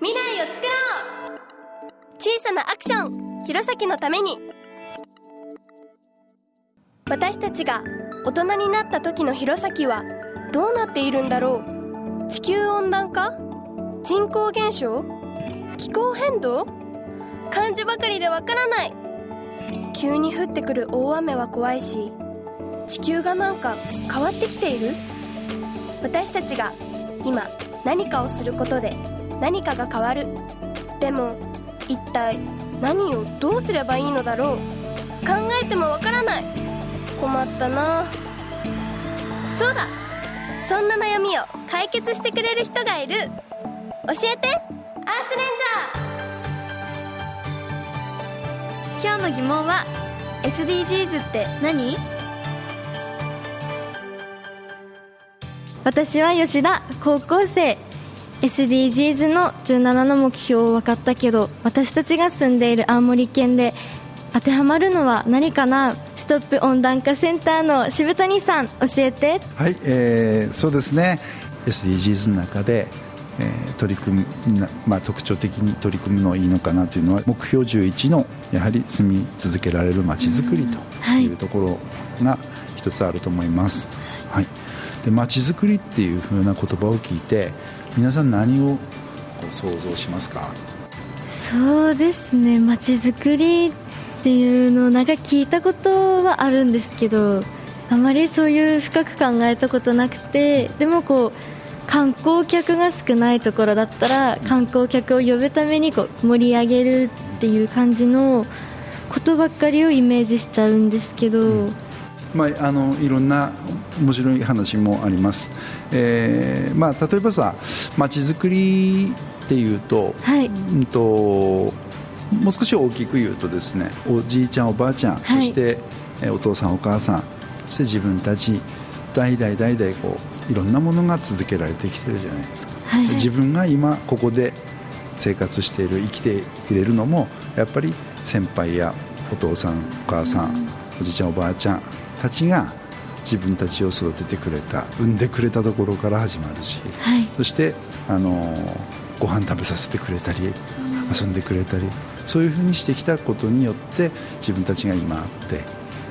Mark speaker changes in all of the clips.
Speaker 1: 未来を作ろう!小さなアクション!弘前のために!私たちが大人になった時の弘前はどうなっているんだろう?地球温暖化?人口減少?気候変動?漢字ばかりでわからない!急に降ってくる大雨は怖いし地球がなんか変わってきている?私たちが今何かをすることで何かが変わる。でも一体何をどうすればいいのだろう。考えてもわからない。困ったな。そうだ。そんな悩みを解決してくれる人がいる。教えて。アースレンジャー。今日の疑問は SDGs って何？
Speaker 2: 私は吉田高校生。SDGs の17の目標分かったけど私たちが住んでいる青森県で当てはまるのは何かな？ストップ温暖化センターの渋谷さん教えて。
Speaker 3: はい、えー、そうですね。SDGs の中で、えー、取り組む、まあ、特徴的に取り組むのはいいのかなというのは目標11のやはり住み続けられるまちづくりとい。うところが一つあると思います、はい、でちづくりっていうふうな言葉を聞いて皆さん何をこう想像しますか？
Speaker 2: そうですね。まちづくりっていうのをなんか聞いたことはあるんですけどあまりそういう深く考えたことなくてでもこう観光客が少ないところだったら観光客を呼ぶためにこう盛り上げるっていう感じのことばっかりをイメージしちゃうんですけど、うん
Speaker 3: まあ、あのいろんな面白い話もあります、えーまあ、例えばさまちづくりっていうと,、はい。うんともう少し大きく言うとですねおじいちゃんおばあちゃん、はい、そしてお父さんお母さんそして自分たち代々代々こういろんなものが続けられてきてるじゃないですか、はい、自分が今ここで生活している生きていれるのもやっぱり先輩やお父さんお母さん、おじいちゃんおばあちゃんたちが自分たちを育ててくれた産んでくれたところから始まるし、はい、そしてあのご飯食べさせてくれたり遊んでくれたりそういうふうにしてきたことによって自分たちが今あって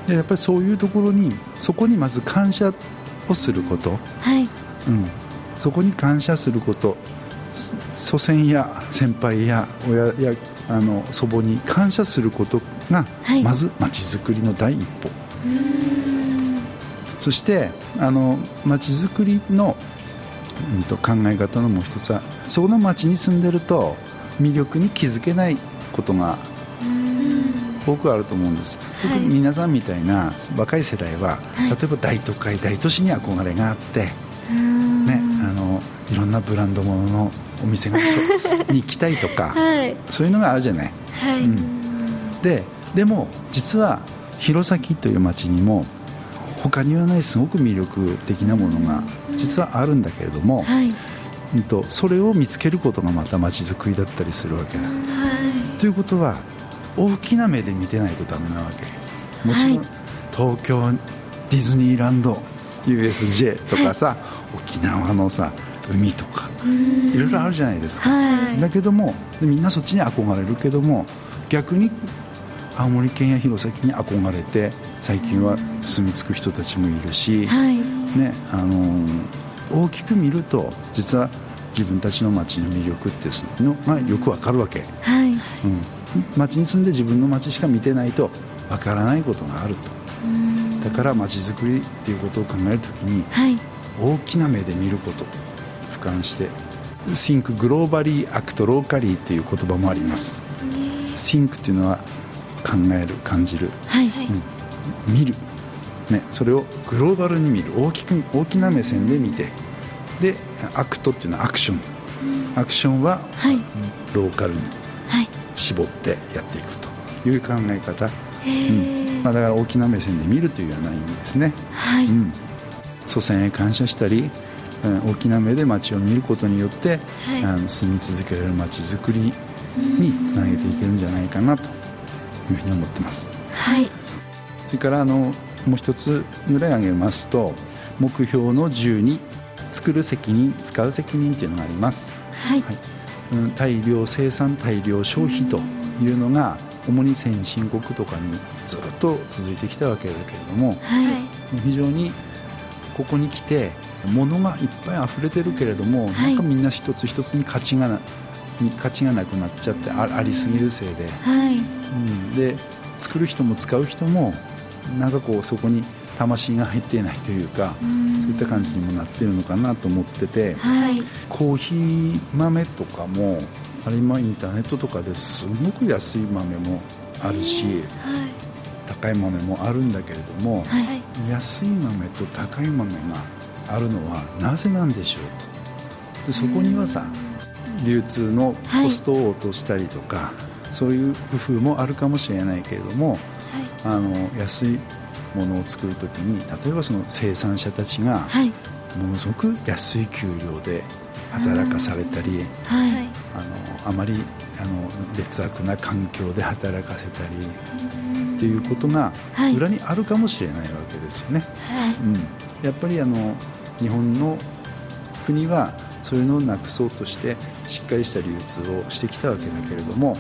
Speaker 3: でやっぱりそういうところにそこにまず感謝をすること、はい。うん、そこに感謝すること。祖先や先輩や親やあの祖母に感謝することが、まずまちづくりの第一歩。そしてあの町づくりの、うん、と考え方のもう一つはそこの町に住んでると魅力に気づけないことが多くあると思うんです、特に皆さんみたいな若い世代は、はい、例えば大都会大都市に憧れがあって、ね、あのいろんなブランド物のお店がに行きたいとか、はい、そういうのがあるじゃない、はい。うん、ででも実は弘前という町にも他にはないすごく魅力的なものが実はあるんだけれども、はい、うんと、それを見つけることがまた街づくりだったりするわけだ。はい、ということは大きな目で見てないとダメなわけ。もちろん、はい、東京ディズニーランド USJ とかさ、沖縄のさ海とかいろいろあるじゃないですか、だけどもみんなそっちに憧れるけども逆に青森県や弘前に憧れて最近は住み着く人たちもいるし、はい、ねあの大きく見ると実は自分たちの町の魅力っていうのがよくわかるわけ、はい。うん、町に住んで自分の町しか見てないとわからないことがあると。だから町づくりっていうことを考えるときに、はい、大きな目で見ること俯瞰して Think Globally Act Locally という言葉もあります。Think っていうのは考える感じる、はい。うん、見る、ね、それをグローバルに見る。大きく大きな目線で見て。で Act っていうのはアクション、うん、アクションは、はい、ローカルに絞ってやっていくという考え方、うん。まあ、だから大きな目線で見るというような意味ですね、はい。うん、祖先へ感謝したり大きな目で街を見ることによって、はい、あの住み続けられる街づくりにつなげていけるんじゃないかなというふうに思ってます。はい、それからあのもう一つぐらい挙げますと目標の12作る責任使う責任というのがあります。はい、はい、うん大量生産大量消費というのが主に先進国とかにずっと続いてきたわけだけれども
Speaker 2: はい。
Speaker 3: 非常にここに来て物がいっぱい溢れてるけれども、
Speaker 2: はい。
Speaker 3: なんかみんな一つ一つに価値がなに価値がなくなっちゃってあありすぎるせいで、
Speaker 2: はい。
Speaker 3: うん、で作る人も使う人もなんかこうそこに魂が入っていないというか、そういった感じにもなってるのかなと思ってて
Speaker 2: はい。
Speaker 3: コーヒー豆とかもあれ今インターネットとかですごく安い豆もあるし、
Speaker 1: はい。
Speaker 3: 高い豆もあるんだけれども、
Speaker 2: はい。
Speaker 3: 安い豆と高い豆があるのはなぜなんでしょう？とでそこにはさ流通のコストを落としたりとか、そういう工夫もあるかもしれないけれどもあの安いものを作る時に例えばその生産者たちが
Speaker 2: はい。
Speaker 3: ものすごく安い給料で働かされたり、
Speaker 2: はい。
Speaker 3: あのあまりあの劣悪な環境で働かせたりっていうことが
Speaker 2: はい。
Speaker 3: 裏にあるかもしれないわけですよね。うん、やっぱりあの日本の国はそういうのをなくそうとしてしっかりした流通をしてきたわけだけれども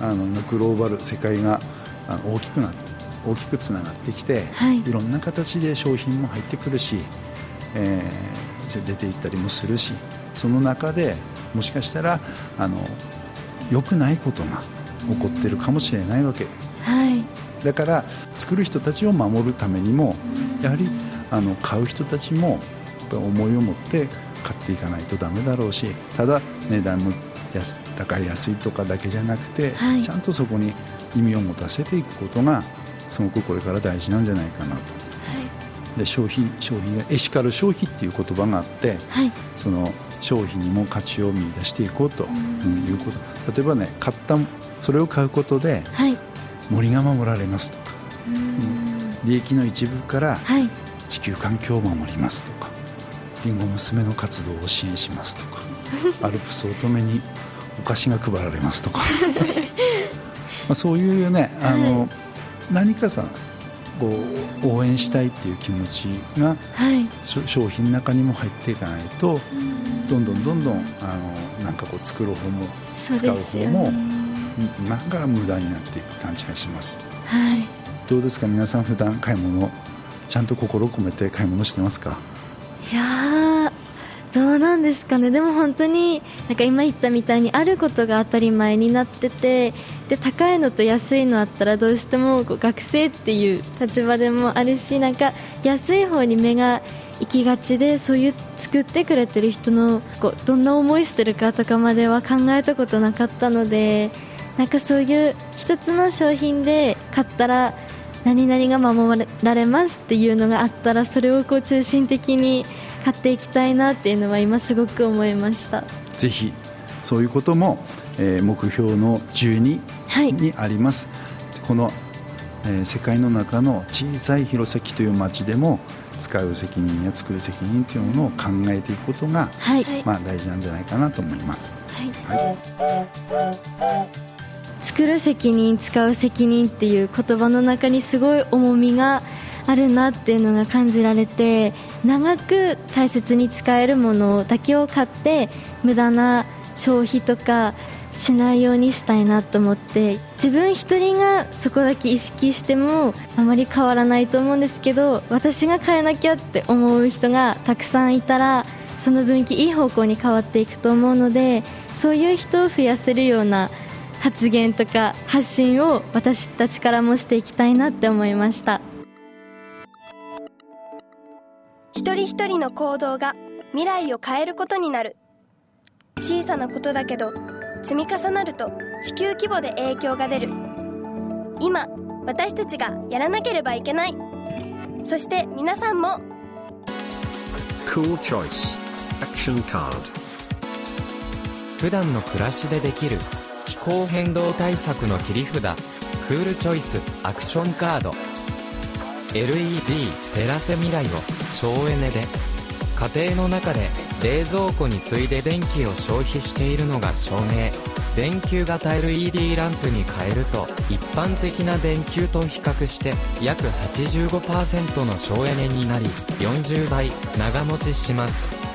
Speaker 3: あのグローバル世界が大きくな大きくつながってきて、
Speaker 2: はい。
Speaker 3: いろんな形で商品も入ってくるし、えー出ていったりもするしその中でもしかしたらあの良くないことが起こってるかもしれないわけ。
Speaker 2: はい。
Speaker 3: だから作る人たちを守るためにもやはりあの買う人たちもやっぱり思いを持って買っていかないとダメだろうしただ値段の安高い安いとかだけじゃなくて、
Speaker 2: はい。
Speaker 3: ちゃんとそこに意味を持たせていくことがすごくこれから大事なんじゃないかなと。で消費消費がエシカル消費っていう言葉があって
Speaker 2: はい。
Speaker 3: その消費にも価値を見出していこうということ。例えばね買ったそれを買うことで
Speaker 2: はい。
Speaker 3: 森が守られますとか。利益の一部から
Speaker 2: はい。
Speaker 3: 地球環境を守りますとかりんご娘の活動を支援しますとか アルプス乙女にお菓子が配られますとか。まあそういうねあの、何かさこう応援したいっていう気持ちが
Speaker 2: はい。
Speaker 3: 商品の中にも入っていかないとどんどんどんどんあのなんかこう作る方も使う方も
Speaker 2: ね。
Speaker 3: うんなんか無駄になっていく感じがします。
Speaker 2: はい。
Speaker 3: どうですか？皆さん普段買い物ちゃんと心を込めて買い物してますか？
Speaker 2: いやーどうなんですかね。でも本当になんか今言ったみたいにあることが当たり前になっててで高いのと安いのあったらどうしてもこう学生っていう立場でもあるしなんか安い方に目が行きがちでそういう作ってくれてる人のこうどんな思いしてるかとかまでは考えたことなかったのでなんかそういう一つの商品で買ったら何々が守られますっていうのがあったらそれをこう中心的に買っていきたいなっていうのは今すごく思いました。
Speaker 3: ぜひそういうことも、えー目標の12
Speaker 2: はい。
Speaker 3: にあります、この、えー世界の中の小さい弘前という町でも使う責任や作る責任というものを考えていくことが、
Speaker 2: はい、
Speaker 1: はい。
Speaker 3: まあ、大事なんじゃないかなと思います、
Speaker 1: はい。
Speaker 3: はい、
Speaker 2: 作る責任使う責任っていう言葉の中にすごい重みがあるなっていうのが感じられて長く大切に使えるものだけを買って無駄な消費とかしないようにしたいなと思って自分一人がそこだけ意識してもあまり変わらないと思うんですけど私が変えなきゃって思う人がたくさんいたらその分岐いい方向に変わっていくと思うのでそういう人を増やせるような発言とか発信を私たちからもしていきたいなって思いました。
Speaker 1: 一人一人の行動が未来を変えることになる。小さなことだけど積み重なると地球規模で影響が出る。今私たちがやらなければいけない。そして皆さんも。
Speaker 4: Cool choice. Action card.
Speaker 5: 普段の暮らしでできる気候変動対策の切り札クールチョイスアクションカード。LED 照らせ未来を省エネで家庭の中で冷蔵庫に次いで電気を消費しているのが照明。電球型 LED ランプに変えると一般的な電球と比較して約85%の省エネになり40倍長持ちします。